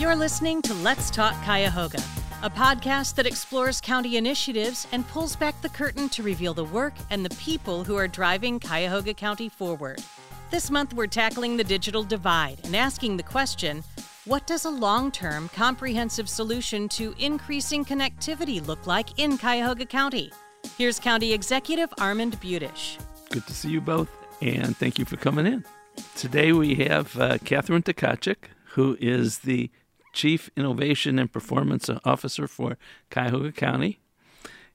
You're listening to Let's Talk Cuyahoga, a podcast that explores county initiatives and pulls back the curtain to reveal the work and the people who are driving Cuyahoga County forward. This month, we're tackling the digital divide and asking the question what does a long term, comprehensive solution to increasing connectivity look like in Cuyahoga County? Here's County Executive Armand Budish. Good to see you both, and thank you for coming in. Today we have uh, Catherine Tkachyk, who is the Chief Innovation and Performance Officer for Cuyahoga County.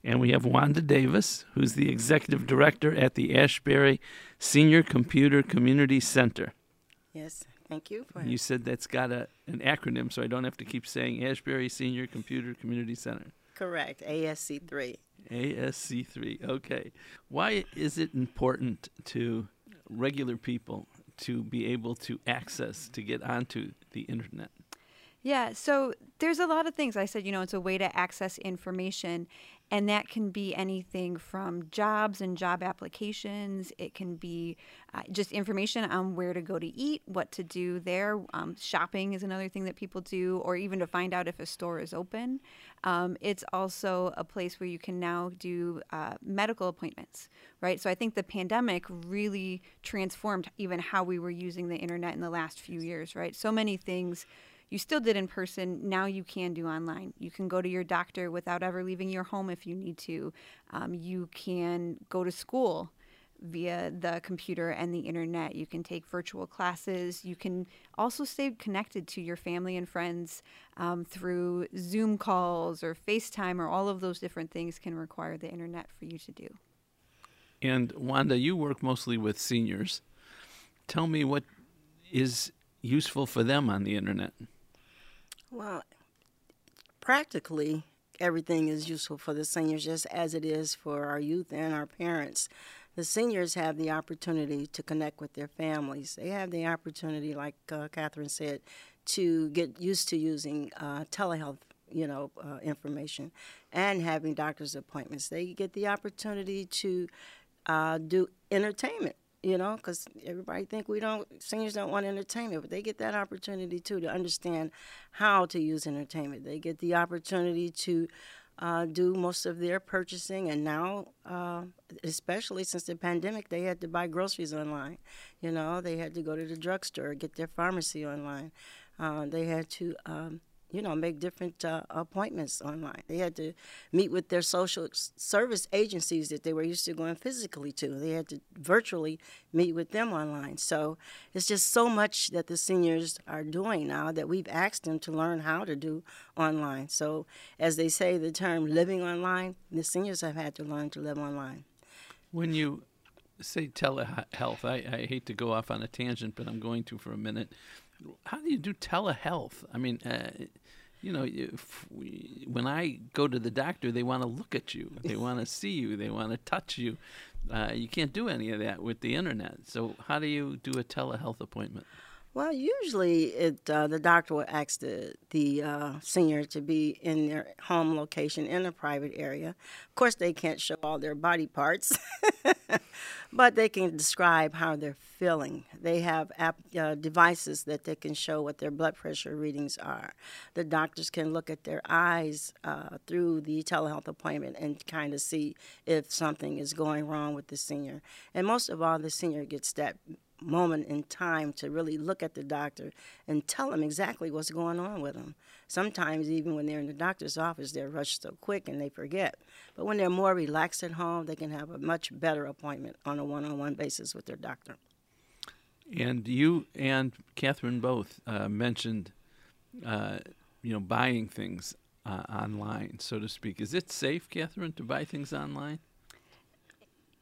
And we have Wanda Davis, who's the Executive Director at the Ashbury Senior Computer Community Center. Yes, thank you. For you said that's got a, an acronym, so I don't have to keep saying Ashbury Senior Computer Community Center. Correct, ASC3. ASC3, okay. Why is it important to regular people to be able to access, to get onto the internet? Yeah, so there's a lot of things. I said, you know, it's a way to access information, and that can be anything from jobs and job applications. It can be uh, just information on where to go to eat, what to do there. Um, shopping is another thing that people do, or even to find out if a store is open. Um, it's also a place where you can now do uh, medical appointments, right? So I think the pandemic really transformed even how we were using the internet in the last few years, right? So many things you still did in person. Now you can do online. You can go to your doctor without ever leaving your home if you need to. Um, you can go to school via the computer and the internet. You can take virtual classes. You can also stay connected to your family and friends um, through Zoom calls or FaceTime, or all of those different things can require the internet for you to do. And Wanda, you work mostly with seniors. Tell me what is useful for them on the internet. Well, practically everything is useful for the seniors just as it is for our youth and our parents. The seniors have the opportunity to connect with their families. They have the opportunity, like uh, Catherine said, to get used to using uh, telehealth you know, uh, information and having doctor's appointments. They get the opportunity to uh, do entertainment you know, because everybody think we don't, seniors don't want entertainment, but they get that opportunity too to understand how to use entertainment. They get the opportunity to uh, do most of their purchasing, and now, uh, especially since the pandemic, they had to buy groceries online. You know, they had to go to the drugstore, get their pharmacy online. Uh, they had to um, you know, make different uh, appointments online. They had to meet with their social service agencies that they were used to going physically to. They had to virtually meet with them online. So it's just so much that the seniors are doing now that we've asked them to learn how to do online. So, as they say, the term living online, the seniors have had to learn to live online. When you say telehealth, I, I hate to go off on a tangent, but I'm going to for a minute how do you do telehealth? I mean, uh, you know, we, when I go to the doctor, they want to look at you, they want to see you, they want to touch you. Uh, you can't do any of that with the internet. So, how do you do a telehealth appointment? Well, usually it uh, the doctor will ask the the uh, senior to be in their home location in a private area. Of course, they can't show all their body parts, but they can describe how they're feeling. They have app, uh, devices that they can show what their blood pressure readings are. The doctors can look at their eyes uh, through the telehealth appointment and kind of see if something is going wrong with the senior. And most of all, the senior gets that moment in time to really look at the doctor and tell them exactly what's going on with them. Sometimes, even when they're in the doctor's office, they're rushed so quick and they forget. But when they're more relaxed at home, they can have a much better appointment on a one on one basis with their doctor. And you and Catherine both uh, mentioned, uh, you know, buying things uh, online, so to speak. Is it safe, Catherine, to buy things online?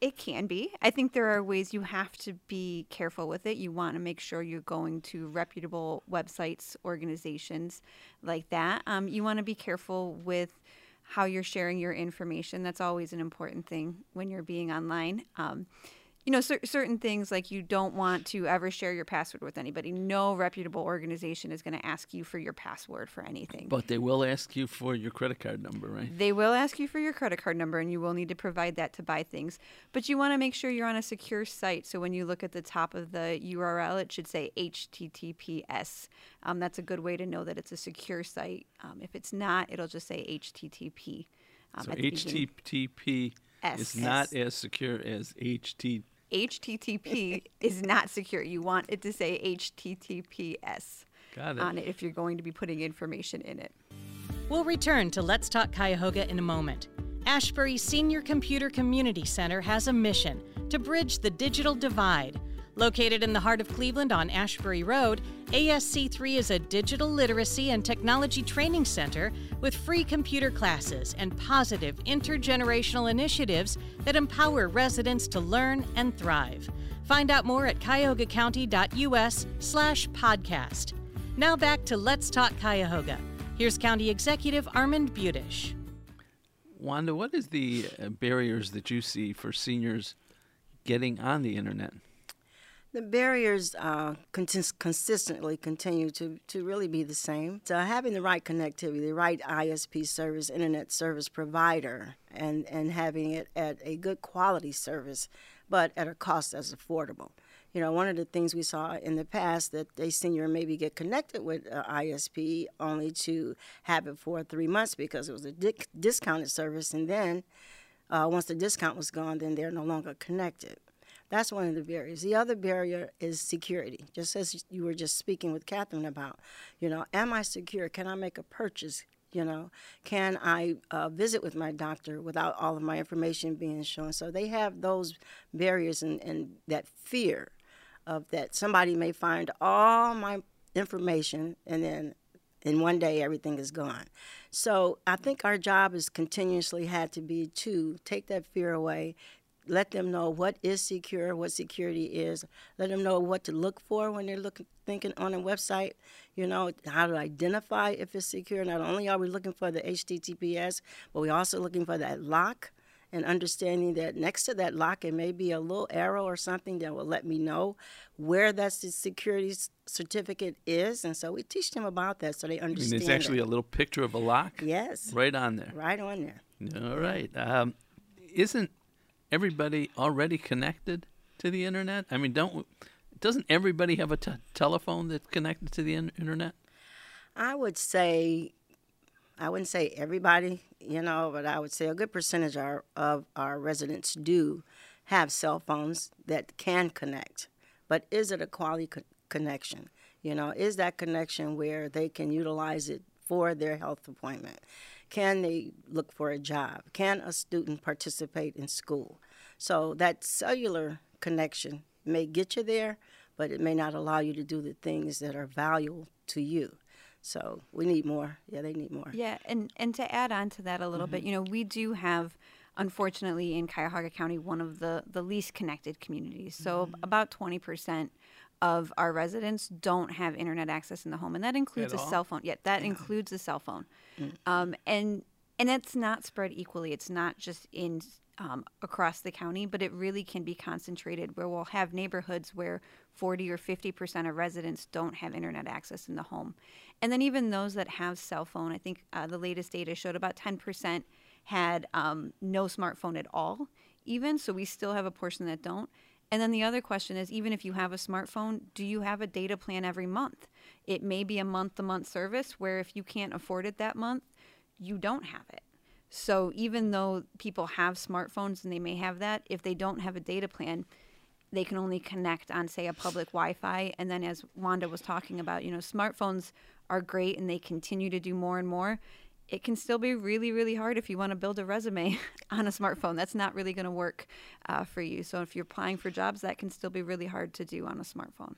It can be. I think there are ways you have to be careful with it. You want to make sure you're going to reputable websites, organizations like that. Um, you want to be careful with how you're sharing your information. That's always an important thing when you're being online. Um, you know, cer- certain things like you don't want to ever share your password with anybody. No reputable organization is going to ask you for your password for anything. But they will ask you for your credit card number, right? They will ask you for your credit card number and you will need to provide that to buy things. But you want to make sure you're on a secure site. So when you look at the top of the URL, it should say HTTPS. Um, that's a good way to know that it's a secure site. Um, if it's not, it'll just say HTTP. Um, so HTTP is not as secure as HTTP. HTTP is not secure. You want it to say HTTPS Got it. on it if you're going to be putting information in it. We'll return to Let's Talk Cuyahoga in a moment. Ashbury Senior Computer Community Center has a mission to bridge the digital divide Located in the heart of Cleveland on Ashbury Road, ASC3 is a digital literacy and technology training center with free computer classes and positive intergenerational initiatives that empower residents to learn and thrive. Find out more at cuyahogacounty.us slash podcast. Now back to Let's Talk Cuyahoga. Here's County Executive Armand Budish. Wanda, what is the uh, barriers that you see for seniors getting on the internet? The barriers uh, consistently continue to, to really be the same. So having the right connectivity, the right ISP service, internet service provider, and, and having it at a good quality service, but at a cost that's affordable. You know, one of the things we saw in the past that a senior maybe get connected with an ISP only to have it for three months because it was a di- discounted service, and then uh, once the discount was gone, then they're no longer connected. That's one of the barriers. The other barrier is security, just as you were just speaking with Catherine about. You know, am I secure? Can I make a purchase? You know, can I uh, visit with my doctor without all of my information being shown? So they have those barriers and, and that fear of that somebody may find all my information and then in one day everything is gone. So I think our job has continuously had to be to take that fear away, let them know what is secure, what security is. Let them know what to look for when they're looking, thinking on a website. You know how to identify if it's secure. Not only are we looking for the HTTPS, but we're also looking for that lock and understanding that next to that lock it may be a little arrow or something that will let me know where that security certificate is and so we teach them about that so they understand it's actually it. a little picture of a lock yes right on there right on there all right um, isn't everybody already connected to the internet? I mean, don't doesn't everybody have a t- telephone that's connected to the in- internet? I would say, I wouldn't say everybody, you know, but I would say a good percentage of our, of our residents do have cell phones that can connect. But is it a quality co- connection? You know, is that connection where they can utilize it for their health appointment? Can they look for a job? Can a student participate in school? So that cellular connection may get you there, but it may not allow you to do the things that are valuable to you. So we need more. Yeah, they need more. Yeah, and and to add on to that a little mm-hmm. bit, you know, we do have unfortunately in Cuyahoga County one of the the least connected communities. So mm-hmm. about 20% of our residents don't have internet access in the home and that includes At a all? cell phone. Yeah, that yeah. includes a cell phone. Mm-hmm. Um, and and it's not spread equally. It's not just in um, across the county, but it really can be concentrated where we'll have neighborhoods where 40 or 50% of residents don't have internet access in the home. And then even those that have cell phone, I think uh, the latest data showed about 10% had um, no smartphone at all, even. So we still have a portion that don't. And then the other question is even if you have a smartphone, do you have a data plan every month? It may be a month to month service where if you can't afford it that month, you don't have it. So even though people have smartphones and they may have that, if they don't have a data plan, they can only connect on say a public Wi-Fi. And then as Wanda was talking about, you know, smartphones are great and they continue to do more and more. It can still be really, really hard if you want to build a resume on a smartphone. That's not really going to work uh, for you. So if you're applying for jobs, that can still be really hard to do on a smartphone.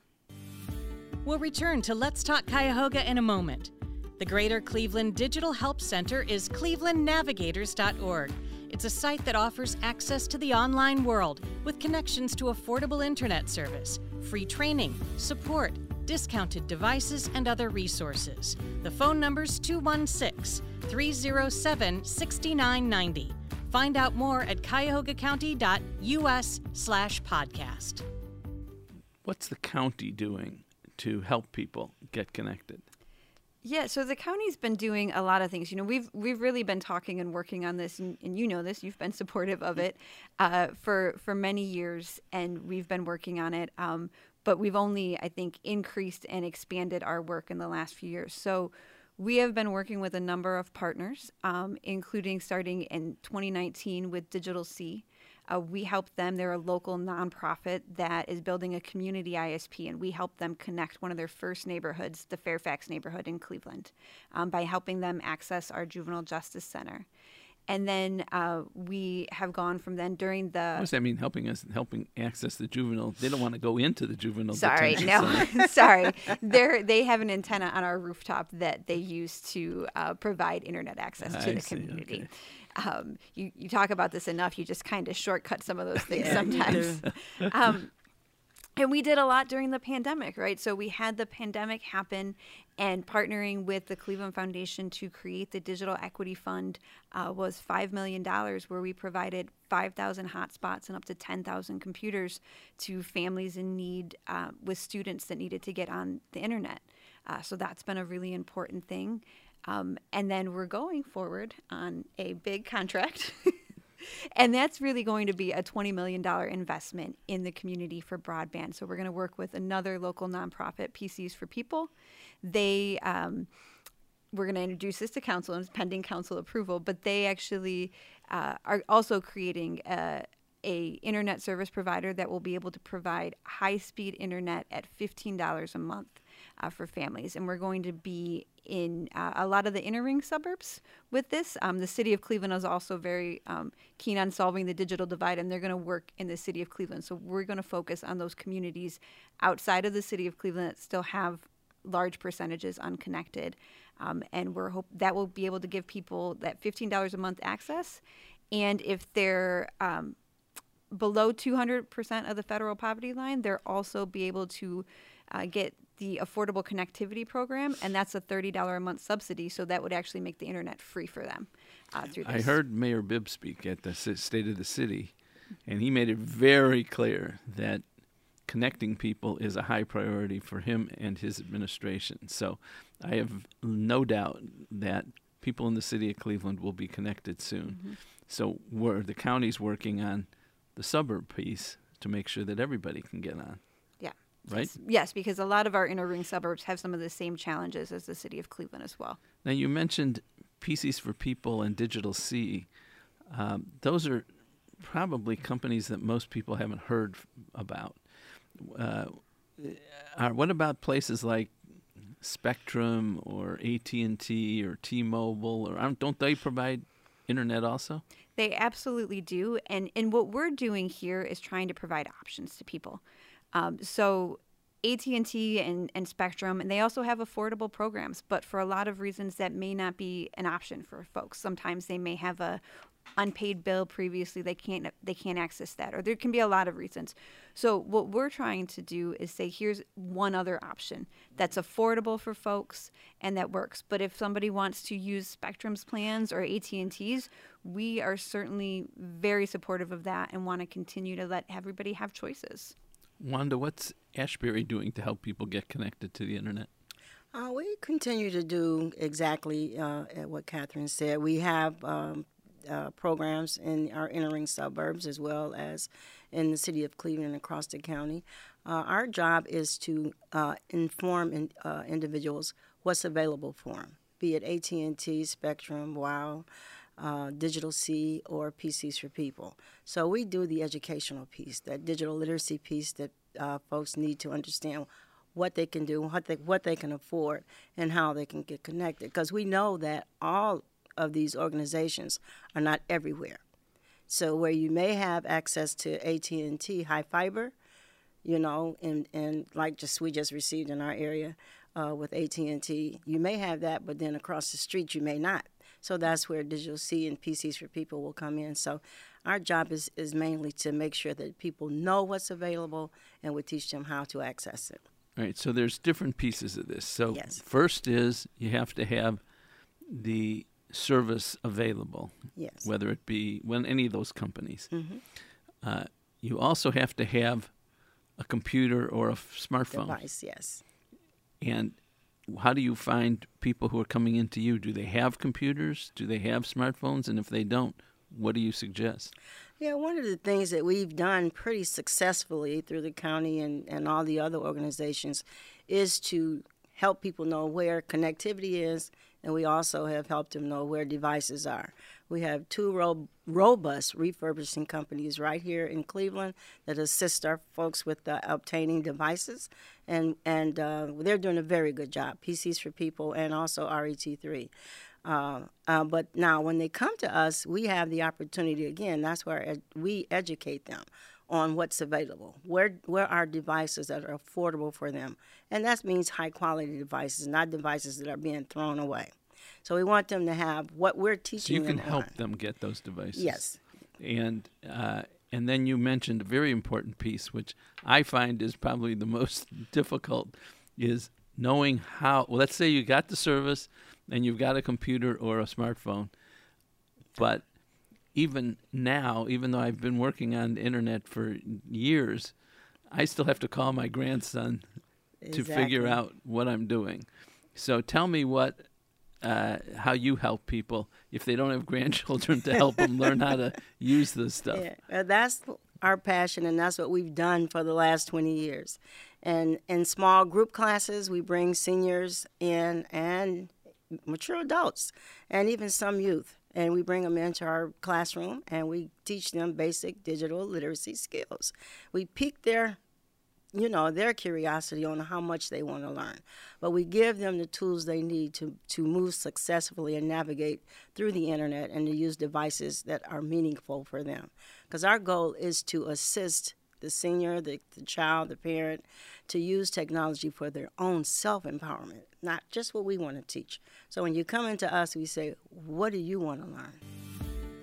We'll return to Let's Talk Cuyahoga in a moment. The Greater Cleveland Digital Help Center is clevelandnavigators.org. It's a site that offers access to the online world with connections to affordable internet service, free training, support, discounted devices, and other resources. The phone number's 216 307 6990. Find out more at cuyahogacounty.us slash podcast. What's the county doing to help people get connected? Yeah, so the county's been doing a lot of things. You know, we've we've really been talking and working on this, and, and you know this. You've been supportive of it uh, for for many years, and we've been working on it. Um, but we've only, I think, increased and expanded our work in the last few years. So we have been working with a number of partners, um, including starting in 2019 with Digital C. Uh, we help them. They're a local nonprofit that is building a community ISP, and we help them connect one of their first neighborhoods, the Fairfax neighborhood in Cleveland, um, by helping them access our juvenile justice center. And then uh, we have gone from then during the. What does that mean? Helping us, helping access the juvenile. They don't want to go into the juvenile. Sorry, detention no, sorry. They they have an antenna on our rooftop that they use to uh, provide internet access to I the see, community. okay. Um, you you talk about this enough, you just kind of shortcut some of those things Yeah, sometimes. um, and we did a lot during the pandemic, right? So we had the pandemic happen, and partnering with the Cleveland Foundation to create the Digital Equity Fund uh, was $5 million, where we provided 5,000 hotspots and up to 10,000 computers to families in need uh, with students that needed to get on the internet. Uh, so that's been a really important thing. Um, and then we're going forward on a big contract. And that's really going to be a $20 million investment in the community for broadband. So we're going to work with another local nonprofit, PCs for People. They, um, we're going to introduce this to council and it's pending council approval, but they actually uh, are also creating a, a internet service provider that will be able to provide high-speed internet at $15 a month uh, for families. And we're going to be in uh, a lot of the inner ring suburbs with this. Um, the city of Cleveland is also very um, keen on solving the digital divide, and they're going to work in the city of Cleveland. So we're going to focus on those communities outside of the city of Cleveland that still have large percentages unconnected. Um, and we're hope that will be able to give people that $15 a month access. And if they're um, below 200% of the federal poverty line, they'll also be able to uh, get the Affordable Connectivity Program, and that's a $30 a month subsidy. So that would actually make the internet free for them uh, through this. I heard Mayor Bibb speak at the State of the City, and he made it very clear that connecting people is a high priority for him and his administration. So I have no doubt that people in the city of Cleveland will be connected soon. Mm-hmm. So where the county's working on the suburb piece to make sure that everybody can get on. Right? Yes, because a lot of our inner ring suburbs have some of the same challenges as the city of Cleveland as well. Now you mentioned PCs for People and Digital C. Um, those are probably companies that most people haven't heard f- about. Uh, are, what about places like Spectrum or AT and T or T-Mobile or don't they provide internet also? They absolutely do, and and what we're doing here is trying to provide options to people. Um, so AT and T and and Spectrum, and they also have affordable programs, but for a lot of reasons that may not be an option for folks. Sometimes they may have a unpaid bill previously they can't they can't access that or there can be a lot of reasons. So what we're trying to do is say here's one other option that's affordable for folks and that works. But if somebody wants to use spectrum's plans or AT&T's we are certainly very supportive of that and want to continue to let everybody have choices Wanda, what's Ashbury doing to help people get connected to the internet? Uh, we continue to do exactly uh, what Catherine said. We have um, uh, programs in our entering suburbs as well as in the city of Cleveland and across the county. Uh, our job is to uh, inform in, uh, individuals what's available for them, be it AT&T, Spectrum, WOW, uh, Digital C, or PCs for People. So we do the educational piece, that digital literacy piece that uh, folks need to understand what they can do, what they what they can afford, and how they can get connected. Because we know that all of these organizations are not everywhere. So where you may have access to AT and T high fiber, you know, and and like just we just received in our area uh, with AT and T, you may have that, but then across the street you may not. So that's where Digital C and PCs for People will come in. So our job is, is mainly to make sure that people know what's available and we teach them how to access it. All right, so there's different pieces of this. So Yes. first is you have to have the service available, Yes. whether it be when any of those companies, Mm-hmm. uh, you also have to have a computer or a f- smartphone. Device, yes. And how do you find people who are coming into you? Do they have computers? Do they have smartphones? And if they don't, what do you suggest? Yeah, one of the things that we've done pretty successfully through the county and, and all the other organizations is to help people know where connectivity is, and we also have helped them know where devices are. We have two ro- robust refurbishing companies right here in Cleveland that assist our folks with uh, obtaining devices, and and uh, they're doing a very good job. PCs for People and also RET3. Uh, uh, but now, when they come to us, we have the opportunity again. That's where ed- we educate them on what's available. Where where are devices that are affordable for them, and that means high quality devices, not devices that are being thrown away. So we want them to have what we're teaching. So you can them help on. them get those devices. Yes. And uh, and then you mentioned a very important piece, which I find is probably the most difficult, is knowing how. Well, let's say you got the service and you've got a computer or a smartphone, but even now, even though I've been working on the internet for years, I still have to call my grandson to figure out what I'm doing. So tell me what, uh, how you help people if they don't have grandchildren to help them learn how to use this stuff. Yeah, uh, that's our passion, and that's what we've done for the last 20 years. And in small group classes, we bring seniors in and mature adults, and even some youth. And we bring them into our classroom and we teach them basic digital literacy skills. We pique their you know their curiosity on how much they want to learn. But we give them the tools they need to to move successfully and navigate through the internet and to use devices that are meaningful for them. Because our goal is to assist the senior the, the child the parent to use technology for their own self-empowerment not just what we want to teach. So when you come into us we say what do you want to learn?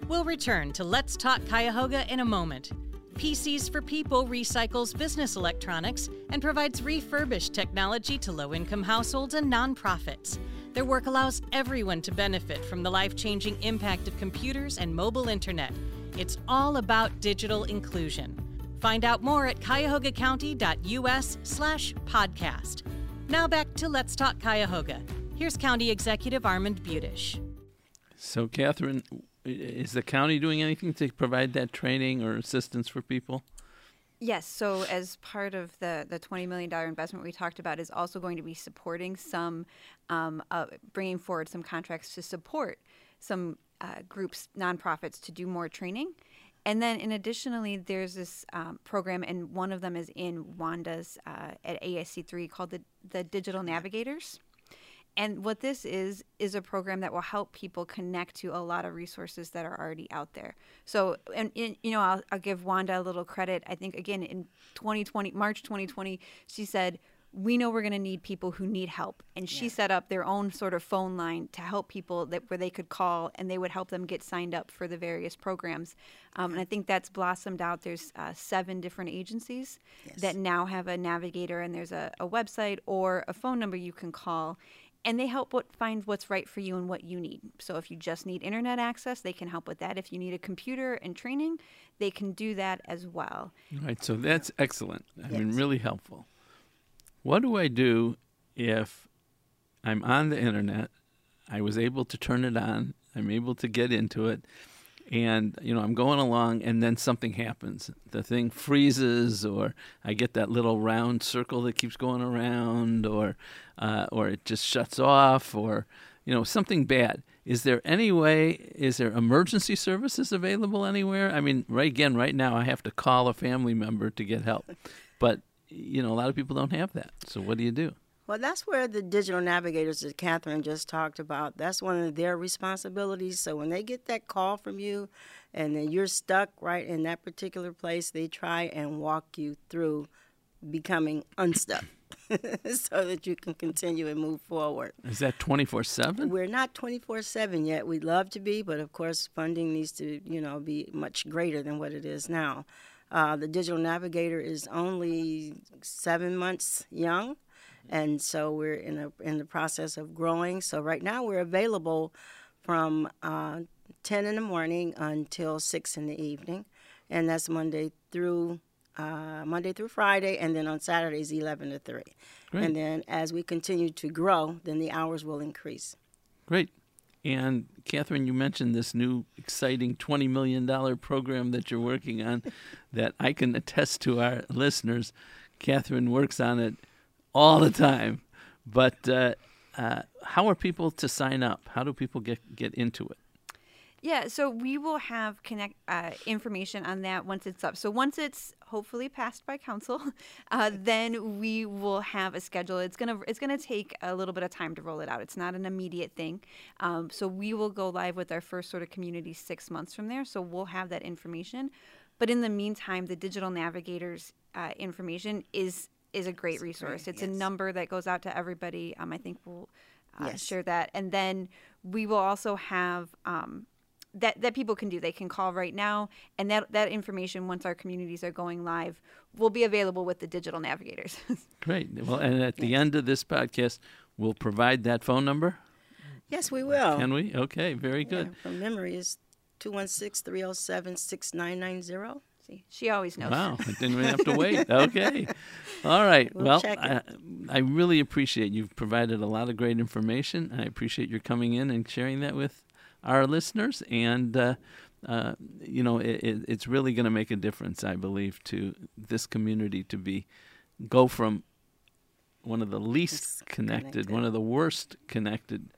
We'll return to Let's Talk Cuyahoga in a moment. PCs for People recycles business electronics and provides refurbished technology to low income households and nonprofits. Their work allows everyone to benefit from the life changing impact of computers and mobile internet. It's all about digital inclusion. Find out more at cuyahogacounty.us slash podcast. Now back to Let's Talk Cuyahoga. Here's County Executive Armand Budish. So, Catherine, is the county doing anything to provide that training or assistance for people? Yes. So, as part of the the twenty million dollar investment we talked about, is also going to be supporting some, um, uh, bringing forward some contracts to support some uh, groups, nonprofits, to do more training. And then, in additionally, there's this um, program, and one of them is in Wanda's uh, at ASC three called the the Digital Navigators. And what this is is a program that will help people connect to a lot of resources that are already out there. So, and, and you know, I'll, I'll give Wanda a little credit. I think again in 2020, March 2020, she said, "We know we're going to need people who need help," and she set up their own sort of phone line to help people that where they could call and they would help them get signed up for the various programs. Um, and I think that's blossomed out. There's uh, seven different agencies that now have a navigator, and there's a, a website or a phone number you can call and they help what find what's right for you and what you need. So if you just need internet access, they can help with that. If you need a computer and training, they can do that as well. Right. So that's excellent. I mean, really helpful. What do I do if I'm on the internet? I was able to turn it on. I'm able to get into it. And, you know, I'm going along and then something happens. The thing freezes or I get that little round circle that keeps going around or uh, or it just shuts off or, you know, something bad. Is there any way, is there emergency services available anywhere? I mean, right again, right now I have to call a family member to get help. But, you know, a lot of people don't have that. So what do you do? Well, that's where the digital navigators that Catherine just talked about, that's one of their responsibilities. So when they get that call from you and then you're stuck right in that particular place, they try and walk you through becoming unstuck so that you can continue and move forward. Is that 24 7? We're not 24/7 yet. We'd love to be, but of course funding needs to, you know, be much greater than what it is now. Uh, the digital navigator is only seven months young, and so we're in a in the process of growing. So right now we're available from uh, 10 in the morning until 6 in the evening. And that's Monday through uh, Monday through Friday, and then on Saturdays 11 to 3. Great. And then as we continue to grow, then the hours will increase. Great. And Catherine, you mentioned this new exciting $20 million program that you're working on that I can attest to our listeners. Catherine works on it all the time. But uh, uh, how are people to sign up? How do people get, get into it? Yeah, so we will have connect uh, information on that once it's up. So once it's hopefully passed by council, uh, then we will have a schedule. It's gonna it's gonna take a little bit of time to roll it out. It's not an immediate thing. Um, so we will go live with our first sort of community six months from there. So we'll have that information. But in the meantime, the digital navigators uh, information is is a great resource. great, it's a number that goes out to everybody. Um, I think we'll uh, Yes. share that, and then we will also have. Um, that, that people can do. They can call right now, and that, that information, once our communities are going live, will be available with the digital navigators. Great. Well, and at the end of this podcast, we'll provide that phone number. Yes, we will. Can we? Okay, very Yeah, good. from memory is 216 307 6990. See, she always knows. Wow, I didn't even have to wait. Okay. All right. We'll well, I. I really appreciate you've provided a lot of great information. I appreciate your coming in and sharing that with our listeners. And, uh, uh, you know, it, it, it's really going to make a difference, I believe, to this community to be go from one of the least connected, Disconnected. one of the worst connected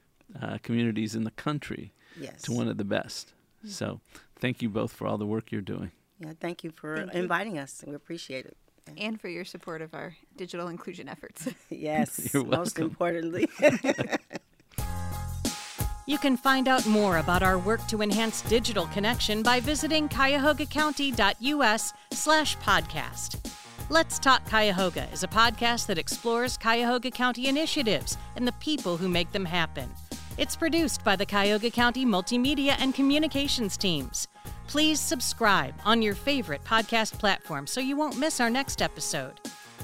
uh, communities in the country Yes. to one of the best. So, thank you both for all the work you're doing. Yeah, thank you for Thank you. inviting us. We appreciate it. And for your support of our digital inclusion efforts. Yes, You're most importantly. You can find out more about our work to enhance digital connection by visiting cuyahogacounty.us slash podcast. Let's Talk Cuyahoga is a podcast that explores Cuyahoga County initiatives and the people who make them happen. It's produced by the Cuyahoga County Multimedia and Communications teams. Please subscribe on your favorite podcast platform so you won't miss our next episode.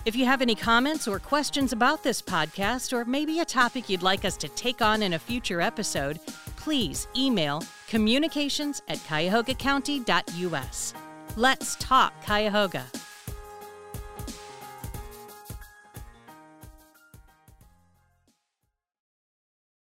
If you have any comments or questions about this podcast, or maybe a topic you'd like us to take on in a future episode, please email communications at cuyahogacounty.us. Let's talk Cuyahoga.